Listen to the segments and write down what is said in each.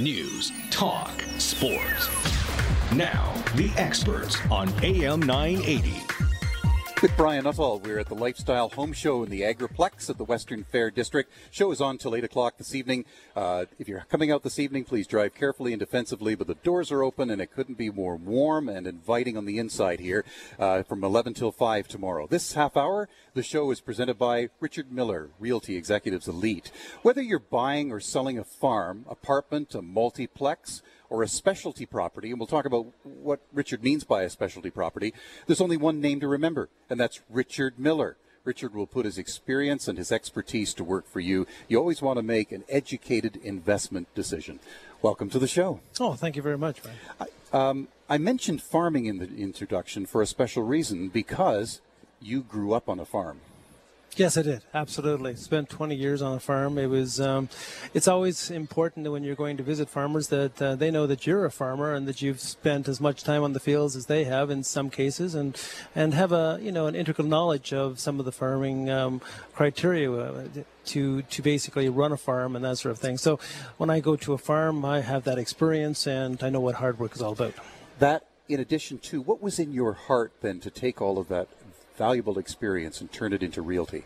News, talk, sports. Now, the experts on AM 980. With Brian Nuttall, we're at the Lifestyle Home Show in the Agriplex at the Western Fair District. Show is on till 8 o'clock this evening. Uh, if you're coming out this evening, please drive carefully and defensively, but the doors are open and it couldn't be more warm and inviting on the inside here uh, from 11 till 5 tomorrow. This half hour, the show is presented by Richard Miller, Realty Executives Elite. Whether you're buying or selling a farm, apartment, a multiplex, or a specialty property, and we'll talk about what Richard means by a specialty property, there's only one name to remember, and that's Richard Miller. Richard will put his experience and his expertise to work for you. You always want to make an educated investment decision. Welcome to the show. Oh, thank you very much, Brian. I, um, I mentioned farming in the introduction for a special reason because you grew up on a farm. Yes, I did. Absolutely. Spent 20 years on a farm. It was. Um, it's always important when you're going to visit farmers that uh, they know that you're a farmer and that you've spent as much time on the fields as they have in some cases, and and have a you know an integral knowledge of some of the farming um, criteria. Uh, to, to basically run a farm and that sort of thing. So when I go to a farm, I have that experience and I know what hard work is all about. That, in addition to, what was in your heart then to take all of that valuable experience and turn it into realty?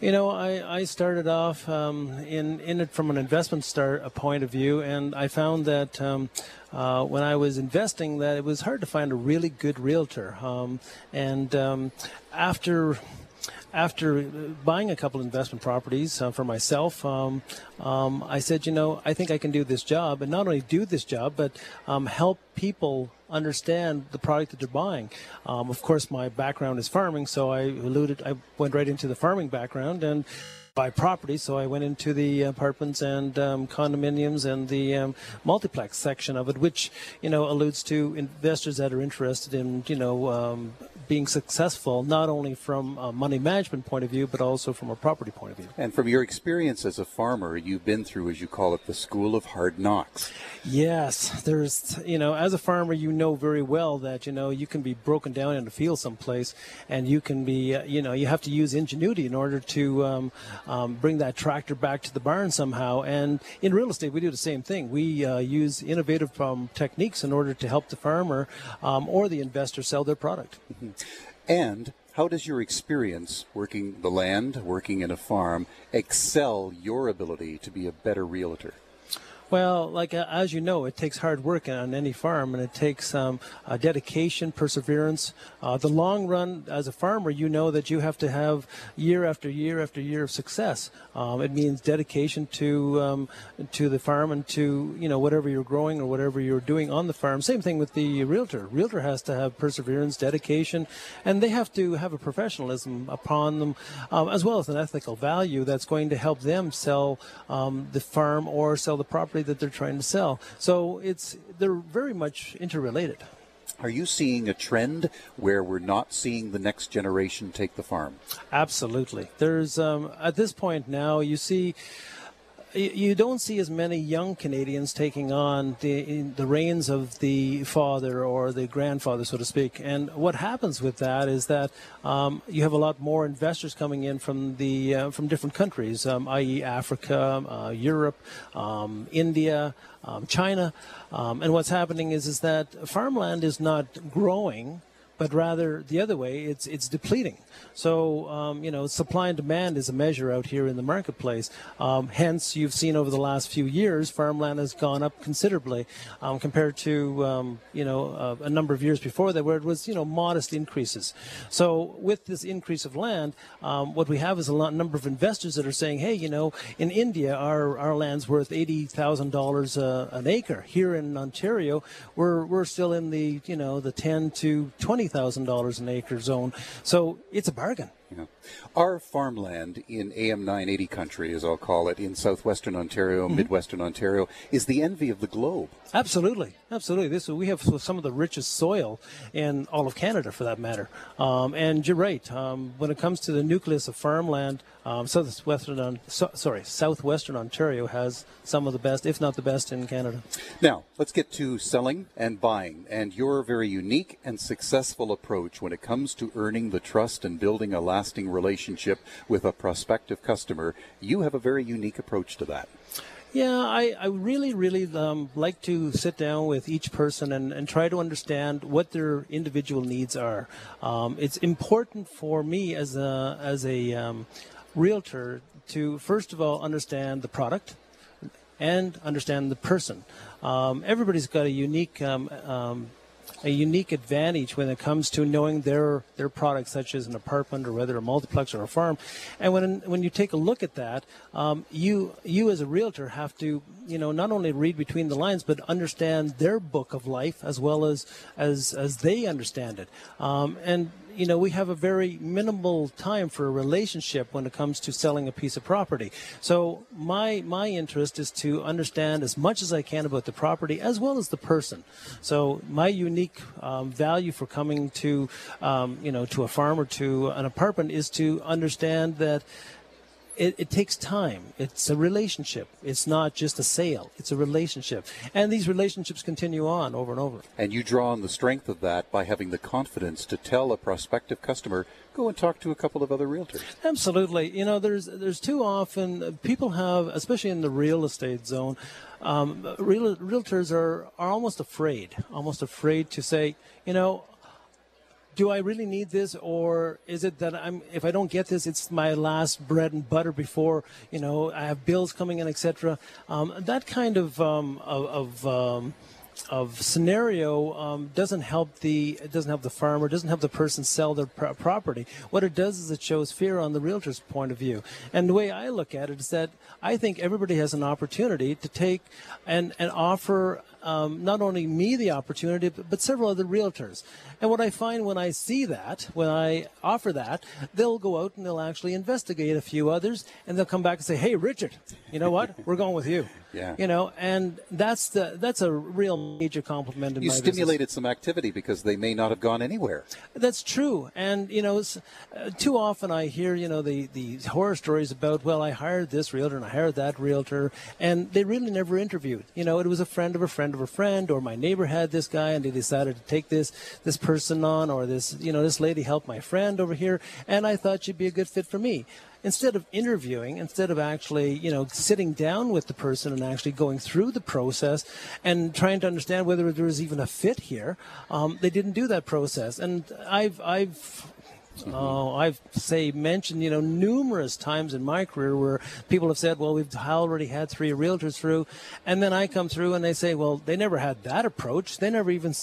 You know, I, I started off um, in in it from an investment start a point of view, and I found that um, uh, when I was investing, that it was hard to find a really good realtor. Um, and um, after after buying a couple investment properties uh, for myself, um, um, I said, you know, I think I can do this job, and not only do this job, but um, help people understand the product that they're buying. Um, of course, my background is farming, so I alluded, I went right into the farming background and buy property, so I went into the apartments and um, condominiums and the um, multiplex section of it, which you know alludes to investors that are interested in you know um, being successful not only from a money management point of view, but also from a property point of view. And from your experience as a farmer, you've been through, as you call it, the school of hard knocks. Yes, there's you know as a farmer, you know very well that you know you can be broken down in a field someplace, and you can be uh, you know you have to use ingenuity in order to um, um, bring that tractor back to the barn somehow. And in real estate, we do the same thing. We uh, use innovative um, techniques in order to help the farmer um, or the investor sell their product. Mm-hmm. And how does your experience working the land, working in a farm, excel your ability to be a better realtor? Well, like uh, as you know, it takes hard work on any farm, and it takes um, uh, dedication, perseverance. Uh, the long run, as a farmer, you know that you have to have year after year after year of success. Um, it means dedication to um, to the farm and to you know whatever you're growing or whatever you're doing on the farm. Same thing with the realtor. Realtor has to have perseverance, dedication, and they have to have a professionalism upon them, um, as well as an ethical value that's going to help them sell um, the farm or sell the property property that they're trying to sell. So it's they're very much interrelated. Are you seeing a trend where we're not seeing the next generation take the farm? Absolutely. There's um, at this point now you see you don't see as many young Canadians taking on the the reins of the father or the grandfather, so to speak. And what happens with that is that um, you have a lot more investors coming in from the uh, from different countries, um, i.e., Africa, uh, Europe, um, India. Um, China, um, and what's happening is is that farmland is not growing, but rather the other way, it's it's depleting. So, um, you know, supply and demand is a measure out here in the marketplace. Um, hence, you've seen over the last few years, farmland has gone up considerably um, compared to, um, you know, uh, a number of years before that where it was, you know, modest increases. So, with this increase of land, um, what we have is a lot, number of investors that are saying, hey, you know, in India, our, our land's worth $80,000 uh, an acre. Here in Ontario, we're, we're still in the, you know, the 10 to $20,000 an acre zone. So, it's a bargain. Yeah. Our farmland in AM 980 country, as I'll call it, in southwestern Ontario, mm-hmm. midwestern Ontario, is the envy of the globe. Absolutely, absolutely. This we have some of the richest soil in all of Canada, for that matter. Um, and you're right. Um, when it comes to the nucleus of farmland, um, southwestern, so, sorry, southwestern Ontario has some of the best, if not the best, in Canada. Now let's get to selling and buying, and your very unique and successful approach when it comes to earning the trust and building a lasting relationship with a prospective customer. You have a very unique approach to that. Yeah, I, I really, really um, like to sit down with each person and, and try to understand what their individual needs are. Um, it's important for me as a, as a um, realtor to, first of all, understand the product and understand the person. Um, everybody's got a unique um, um, a unique advantage when it comes to knowing their their products, such as an apartment or whether a multiplex or a farm. And when when you take a look at that, um, you you as a realtor have to you know not only read between the lines but understand their book of life as well as as as they understand it. Um, and you know, we have a very minimal time for a relationship when it comes to selling a piece of property. So my my interest is to understand as much as I can about the property as well as the person. So my unique um, value for coming to, um, you know, to a farm or to an apartment is to understand that it, it, takes time. It's a relationship. It's not just a sale. It's a relationship. And these relationships continue on over and over. And you draw on the strength of that by having the confidence to tell a prospective customer, go and talk to a couple of other realtors. Absolutely. You know, there's there's too often people have, especially in the real estate zone, um, real, realtors are, are almost afraid, almost afraid to say, you know, do I really need this, or is it that I'm if I don't get this, it's my last bread and butter before you know I have bills coming in, etc. Um, that kind of um, of, of um, of scenario um, doesn't help the doesn't help the farmer, doesn't help the person sell their pr- property. What it does is it shows fear on the realtor's point of view. And the way I look at it is that I think everybody has an opportunity to take and and offer um, not only me the opportunity, but, but, several other realtors. And what I find when I see that, when I offer that, they'll go out and they'll actually investigate a few others, and they'll come back and say, "Hey, Richard, you know what? We're going with you." Yeah. You know, and that's the that's a real major compliment. In you my stimulated business. some activity because they may not have gone anywhere. That's true, and you know, uh, too often I hear you know the the horror stories about well, I hired this realtor and I hired that realtor, and they really never interviewed. You know, it was a friend of a friend of a friend, or my neighbor had this guy and they decided to take this this person on, or this you know this lady helped my friend over here, and I thought she'd be a good fit for me instead of interviewing, instead of actually, you know, sitting down with the person and actually going through the process and trying to understand whether there was even a fit here, um, they didn't do that process. And I've, I've Mm-hmm. Oh, I've say mentioned you know numerous times in my career where people have said, "Well, we've already had three realtors through," and then I come through and they say, "Well, they never had that approach. They never even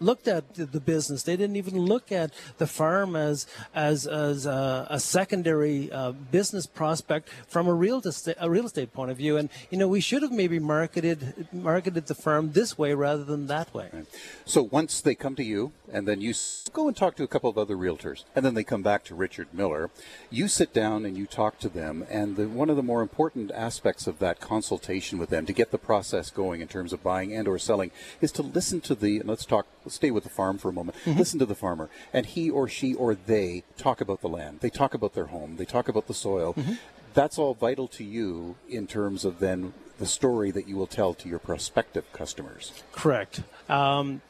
looked at the business. They didn't even look at the farm as as as a, a secondary uh, business prospect from a real estate a real estate point of view." And you know, we should have maybe marketed marketed the firm this way rather than that way. Right. So once they come to you, and then you go and talk to a couple of other realtors, and then they come back to Richard Miller. You sit down and you talk to them, and the, one of the more important aspects of that consultation with them to get the process going in terms of buying and or selling is to listen to the. And let's talk. Let's stay with the farm for a moment. Mm-hmm. Listen to the farmer, and he or she or they talk about the land. They talk about their home. They talk about the soil. Mm-hmm. That's all vital to you in terms of then the story that you will tell to your prospective customers. Correct. Um,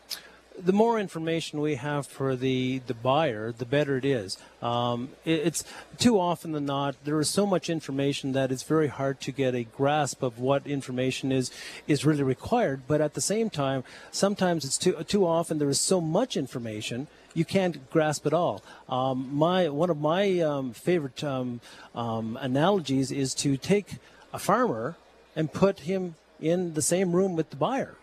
the more information we have for the, the buyer, the better it is. Um, it, it's too often than not there is so much information that it's very hard to get a grasp of what information is is really required. But at the same time, sometimes it's too too often there is so much information you can't grasp it all. Um, my one of my um, favorite um, um, analogies is to take a farmer and put him in the same room with the buyer.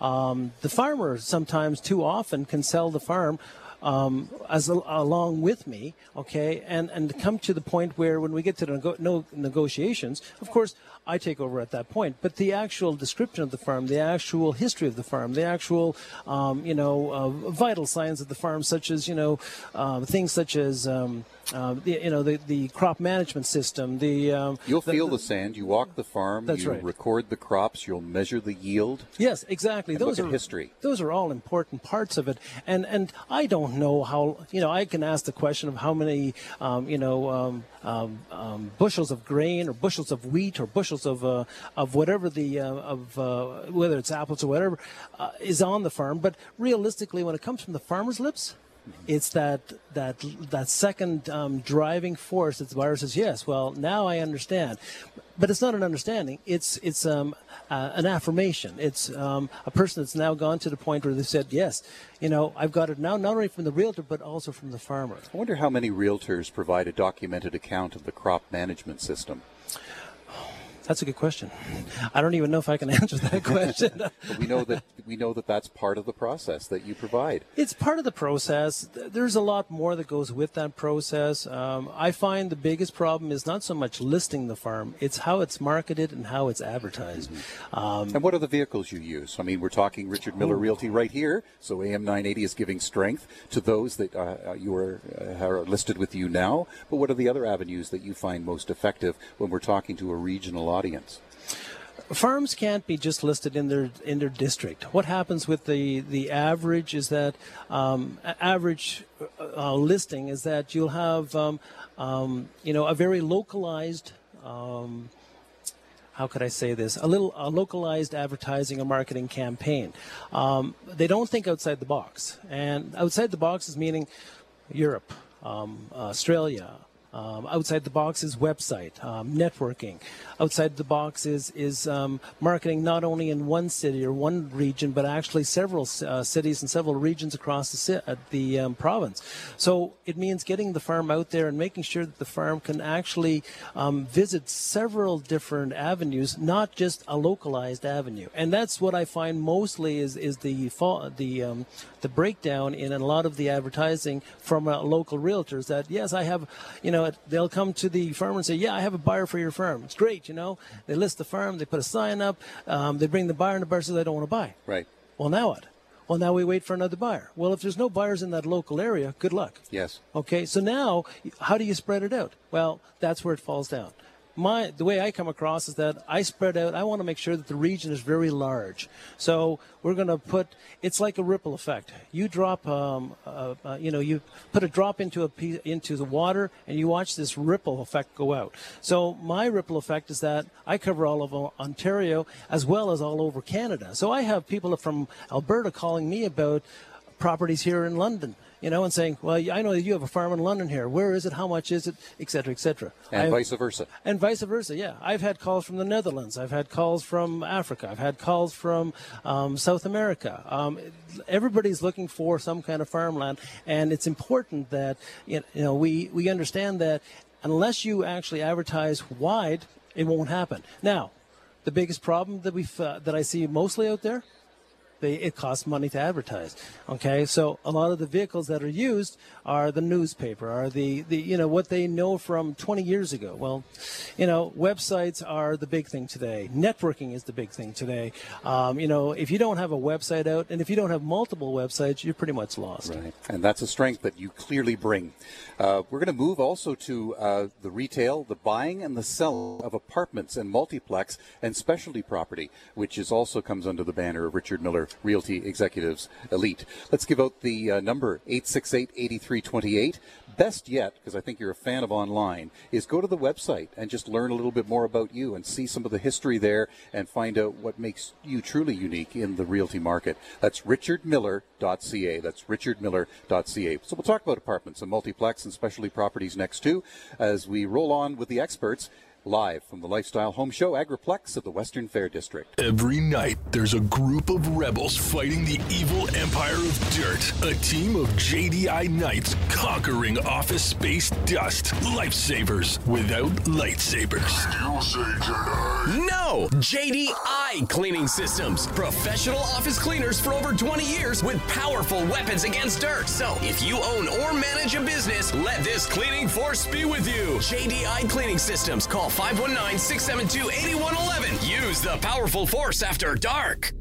Um, the farmer sometimes too often can sell the farm um, as a, along with me, okay, and and come to the point where when we get to the nego- no negotiations, of course, I take over at that point. But the actual description of the farm, the actual history of the farm, the actual, um, you know, uh, vital signs of the farm, such as you know, uh, things such as um, uh, the, you know the, the crop management system. The um, you'll the, feel the, the, sand. You walk the farm. That's you right. record the crops. You'll measure the yield. Yes, exactly. those are history. Those are all important parts of it. And and I don't know how you know I can ask the question of how many um, you know um, um, bushels of grain or bushels of wheat or bushels of uh, of whatever the uh, of uh, whether it's apples or whatever uh, is on the farm. But realistically, when it comes from the farmer's lips It's that that that second um, driving force that the buyer says, "Yes, well, now I understand," but it's not an understanding. It's it's um, uh, an affirmation. It's um, a person that's now gone to the point where they said, "Yes, you know, I've got it now, not only from the realtor but also from the farmer." I wonder how many realtors provide a documented account of the crop management system. That's a good question. I don't even know if I can answer that question. but we know that we know that that's part of the process that you provide. It's part of the process. There's a lot more that goes with that process. Um, I find the biggest problem is not so much listing the farm; it's how it's marketed and how it's advertised. Mm-hmm. Um, and what are the vehicles you use? I mean, we're talking Richard Miller Realty right here, so AM 980 is giving strength to those that uh, uh, you are, uh, are listed with you now. But what are the other avenues that you find most effective when we're talking to a regional audience? Farms can't be just listed in their in their district. What happens with the the average is that um, average uh, listing is that you'll have um, um, you know a very localized um, how could I say this? A little a localized advertising or marketing campaign. Um, they don't think outside the box, and outside the box is meaning Europe, um, Australia, um, outside the box is website, um, networking. Outside the box is is um, marketing not only in one city or one region, but actually several uh, cities and several regions across the uh, the um, province. So it means getting the farm out there and making sure that the farm can actually um, visit several different avenues, not just a localized avenue. And that's what I find mostly is is the the um, the breakdown in a lot of the advertising from uh, local realtors. That yes, I have, you know know, they'll come to the farmer and say, "Yeah, I have a buyer for your farm. It's great." You know, they list the firm, they put a sign up, um, they bring the buyer, and the buyer says, "I don't want to buy." Right. Well, now what? Well, now we wait for another buyer. Well, if there's no buyers in that local area, good luck. Yes. Okay, so now how do you spread it out? Well, that's where it falls down my the way I come across is that I spread out. I want to make sure that the region is very large. So we're going to put. It's like a ripple effect. You drop, um, uh, uh, you know, you put a drop into a piece, into the water, and you watch this ripple effect go out. So my ripple effect is that I cover all of Ontario as well as all over Canada. So I have people from Alberta calling me about properties here in London you know, and saying, well, I know that you have a farm in London here. Where is it? How much is it? Et cetera, et cetera. And I've, vice versa. And vice versa, yeah. I've had calls from the Netherlands. I've had calls from Africa. I've had calls from um, South America. Um, everybody's looking for some kind of farmland, and it's important that you know we we understand that unless you actually advertise wide, it won't happen. Now, the biggest problem that we uh, that I see mostly out there they, it costs money to advertise. Okay, so a lot of the vehicles that are used are the newspaper, are the, the you know what they know from 20 years ago. Well, you know, websites are the big thing today. Networking is the big thing today. Um, you know, if you don't have a website out, and if you don't have multiple websites, you're pretty much lost. Right, and that's a strength that you clearly bring. Uh, we're going to move also to uh, the retail, the buying and the selling of apartments and multiplex and specialty property, which is also comes under the banner of Richard Miller Realty Executives Elite. Let's give out the uh, number 868 8328. Best yet, because I think you're a fan of online, is go to the website and just learn a little bit more about you and see some of the history there and find out what makes you truly unique in the realty market. That's richardmiller.ca. That's richardmiller.ca. So we'll talk about apartments and multiplex and specialty properties next too as we roll on with the experts. Live from the Lifestyle Home Show, Agriplex of the Western Fair District. Every night, there's a group of rebels fighting the evil empire of dirt. A team of JDI knights conquering office space dust. Lifesavers without lightsabers. Say. No! JDI Cleaning Systems. Professional office cleaners for over 20 years with powerful weapons against dirt. So, if you own or manage a business, let this cleaning force be with you. JDI Cleaning Systems. Call 519 672 8111. Use the powerful force after dark.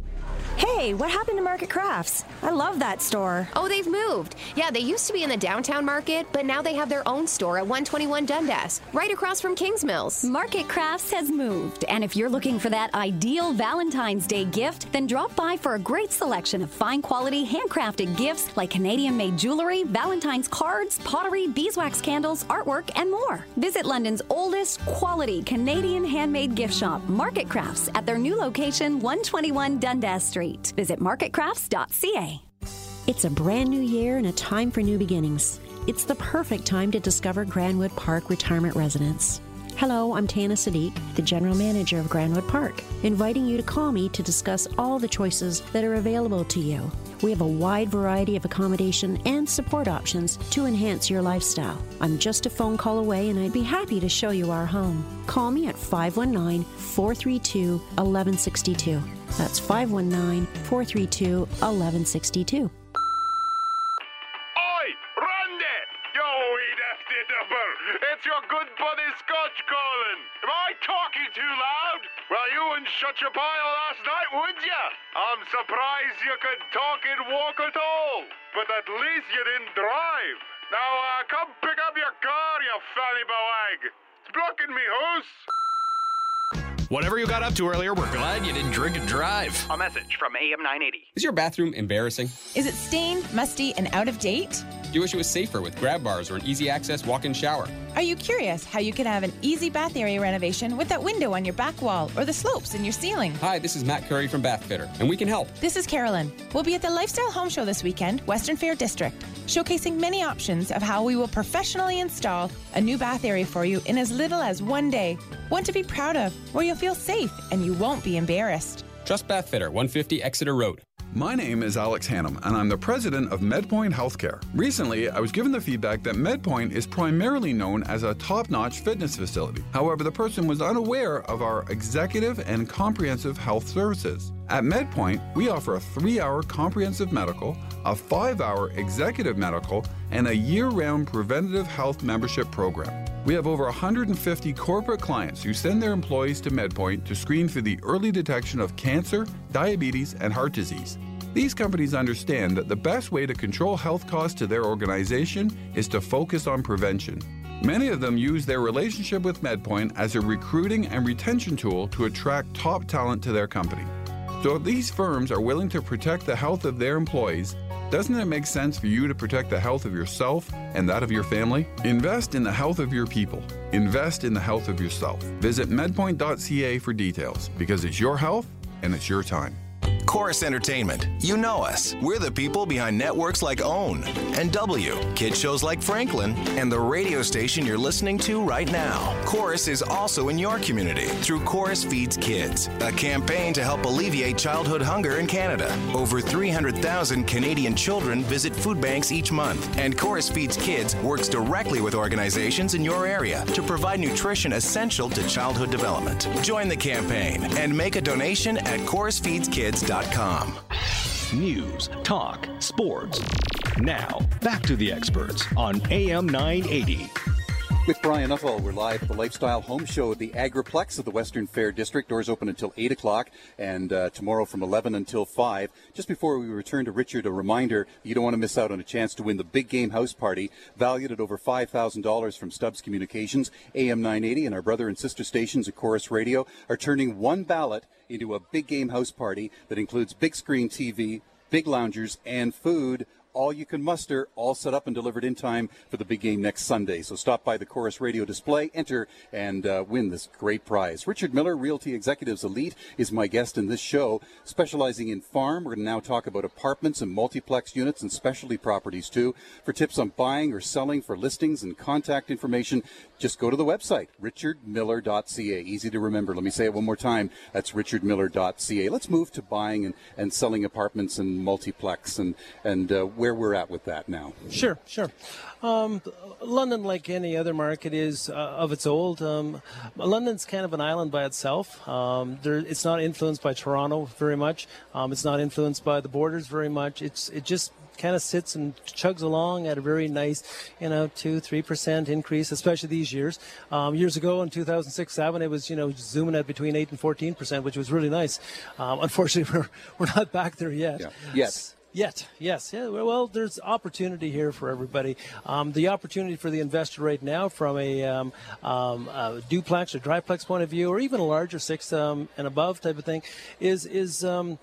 Hey, what happened to Market Crafts? I love that store. Oh, they've moved. Yeah, they used to be in the downtown market, but now they have their own store at 121 Dundas, right across from Kingsmills. Market Crafts has moved, and if you're looking for that ideal Valentine's Day gift, then drop by for a great selection of fine quality handcrafted gifts like Canadian made jewelry, Valentine's cards, pottery, beeswax candles, artwork, and more. Visit London's oldest quality Canadian handmade gift shop, Market Crafts, at their new location, 121 Dundas Street. Visit marketcrafts.ca. It's a brand new year and a time for new beginnings. It's the perfect time to discover Grandwood Park Retirement Residence. Hello, I'm Tana Sadiq, the General Manager of Grandwood Park, inviting you to call me to discuss all the choices that are available to you. We have a wide variety of accommodation and support options to enhance your lifestyle. I'm just a phone call away and I'd be happy to show you our home. Call me at 519 432 1162. That's 519 432 1162. Oi, Randy! Yo, wee hefty dipper! It's your good buddy Scotch calling. Am I talking too loud? Well, you wouldn't shut your pile last night, would ya? I'm surprised you could talk and walk at all. But at least you didn't drive. Now, uh, come pick up your car, you fanny bawag. It's blocking me, hoose. Whatever you got up to earlier, we're glad you didn't drink and drive. A message from AM 980. Is your bathroom embarrassing? Is it stained, musty, and out of date? Do you wish it was safer with grab bars or an easy access walk in shower? Are you curious how you can have an easy bath area renovation with that window on your back wall or the slopes in your ceiling? Hi, this is Matt Curry from Bath Fitter, and we can help. This is Carolyn. We'll be at the Lifestyle Home Show this weekend, Western Fair District, showcasing many options of how we will professionally install a new bath area for you in as little as one day. One to be proud of, where you'll feel safe and you won't be embarrassed. Trust Bath Fitter, 150 Exeter Road. My name is Alex Hannum, and I'm the president of MedPoint Healthcare. Recently, I was given the feedback that MedPoint is primarily known as a top notch fitness facility. However, the person was unaware of our executive and comprehensive health services. At MedPoint, we offer a three hour comprehensive medical, a five hour executive medical, and a year round preventative health membership program. We have over 150 corporate clients who send their employees to MedPoint to screen for the early detection of cancer, diabetes, and heart disease. These companies understand that the best way to control health costs to their organization is to focus on prevention. Many of them use their relationship with MedPoint as a recruiting and retention tool to attract top talent to their company. So if these firms are willing to protect the health of their employees, doesn't it make sense for you to protect the health of yourself and that of your family? Invest in the health of your people. Invest in the health of yourself. Visit medpoint.ca for details because it's your health and it's your time. Corus Entertainment. You know us. We're the people behind networks like OWN and W, kid shows like Franklin, and the radio station you're listening to right now. Corus is also in your community through Corus Feeds Kids, a campaign to help alleviate childhood hunger in Canada. Over 300,000 Canadian children visit food banks each month, and Corus Feeds Kids works directly with organizations in your area to provide nutrition essential to childhood development. Join the campaign and make a donation at corusfeedskids.com. News, talk, sports. Now, back to the experts on AM 980. With Brian Nuttall, we're live at the Lifestyle Home Show at the Agriplex of the Western Fair District. Doors open until 8 o'clock and uh, tomorrow from 11 until 5. Just before we return to Richard, a reminder you don't want to miss out on a chance to win the Big Game House Party, valued at over $5,000 from Stubbs Communications. AM 980 and our brother and sister stations at Corus Radio are turning one ballot into a Big Game House Party that includes big screen TV, big loungers, and food all you can muster, all set up and delivered in time for the big game next Sunday. So stop by the Corus Radio display, enter, and uh, win this great prize. Richard Miller, Realty Executives Elite, is my guest in this show, specializing in farm. We're going to now talk about apartments and multiplex units and specialty properties too. For tips on buying or selling, for listings and contact information, just go to the website, richardmiller.ca. Easy to remember. Let me say it one more time. That's richardmiller.ca. Let's move to buying and, and selling apartments and multiplex and, and uh, where we're at with that now. Sure, sure. Um, London, like any other market, is uh, of its old. Um, London's kind of an island by itself. Um, there, it's not influenced by Toronto very much. Um, it's not influenced by the borders very much. It's it just kind of sits and chugs along at a very nice, you know, two, three percent increase, especially these years. Um, years ago in 2006, seven, it was you know zooming at between eight and fourteen percent, which was really nice. Um, unfortunately, we're we're not back there yet. Yeah. Yes. Yet, yes, yeah. Well, there's opportunity here for everybody. Um, the opportunity for the investor right now, from a, um, um, a duplex or triplex point of view, or even a larger six um, and above type of thing, is is um,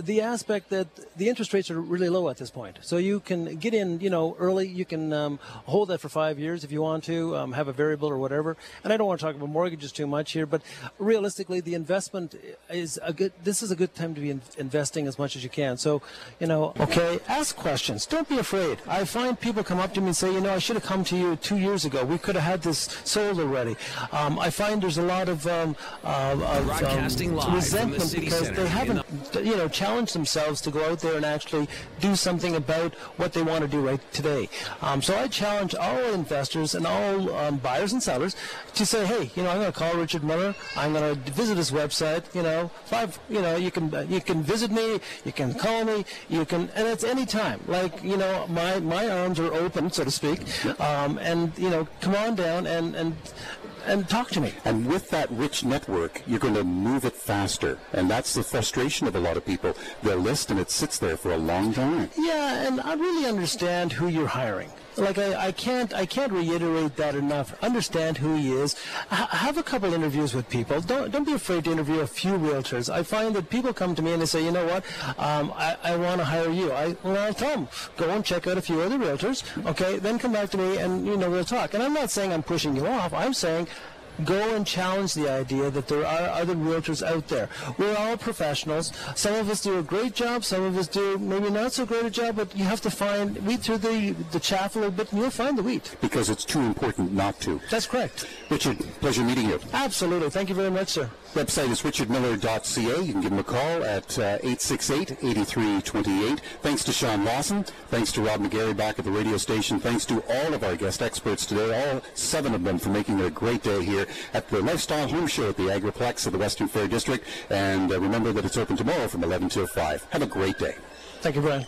the aspect that the interest rates are really low at this point. So you can get in, you know, early. You can um, hold that for five years if you want to, um, have a variable or whatever. And I don't want to talk about mortgages too much here, but realistically, the investment is a good. This is a good time to be in, investing as much as you can. So, you know, okay, ask questions. Don't be afraid. I find people come up to me and say, you know, I should have come to you two years ago. We could have had this sold already. Um, I find there's a lot of, um, uh, of Broadcasting live from the resentment because center they haven't, you know, challenged themselves to go out there and actually do something about what they want to do right today. Um, so I challenge all investors and all um, buyers and sellers to say, hey, you know, I'm going to call Richard Miller. I'm going to visit his website. You know, five. You know, you can you can visit me. You can call me. You can, and it's any time. Like you know, my my arms are open, so to speak. Um, and you know, come on down and and and talk to me. And with that rich network, you're going to move it faster. And that's the frustration of a lot of people. They'll list and it sits there for a long time. Yeah, and I really understand who you're hiring. Like I, I can't I can't reiterate that enough. Understand who he is. H- have a couple interviews with people. Don't don't be afraid to interview a few realtors. I find that people come to me and they say, you know what, um, I, I want to hire you. I well, I'll tell them go and check out a few other realtors. Okay, then come back to me and you know we'll talk. And I'm not saying I'm pushing you off. I'm saying go and challenge the idea that there are other realtors out there. We're all professionals. Some of us do a great job. Some of us do maybe not so great a job. But you have to find weed through the the chaff a little bit, and you'll find the wheat. Because it's too important not to. That's correct. Richard, pleasure meeting you. Absolutely. Thank you very much, sir. Website is richardmiller.ca. You can give him a call at uh, 868-8328. Thanks to Sean Lawson. Thanks to Rob McGarry back at the radio station. Thanks to all of our guest experts today, all seven of them, for making it a great day here at the Lifestyle Home Show at the Agriplex of the Western Fair District. And uh, remember that it's open tomorrow from 11 till 5. Have a great day. Thank you, Brian.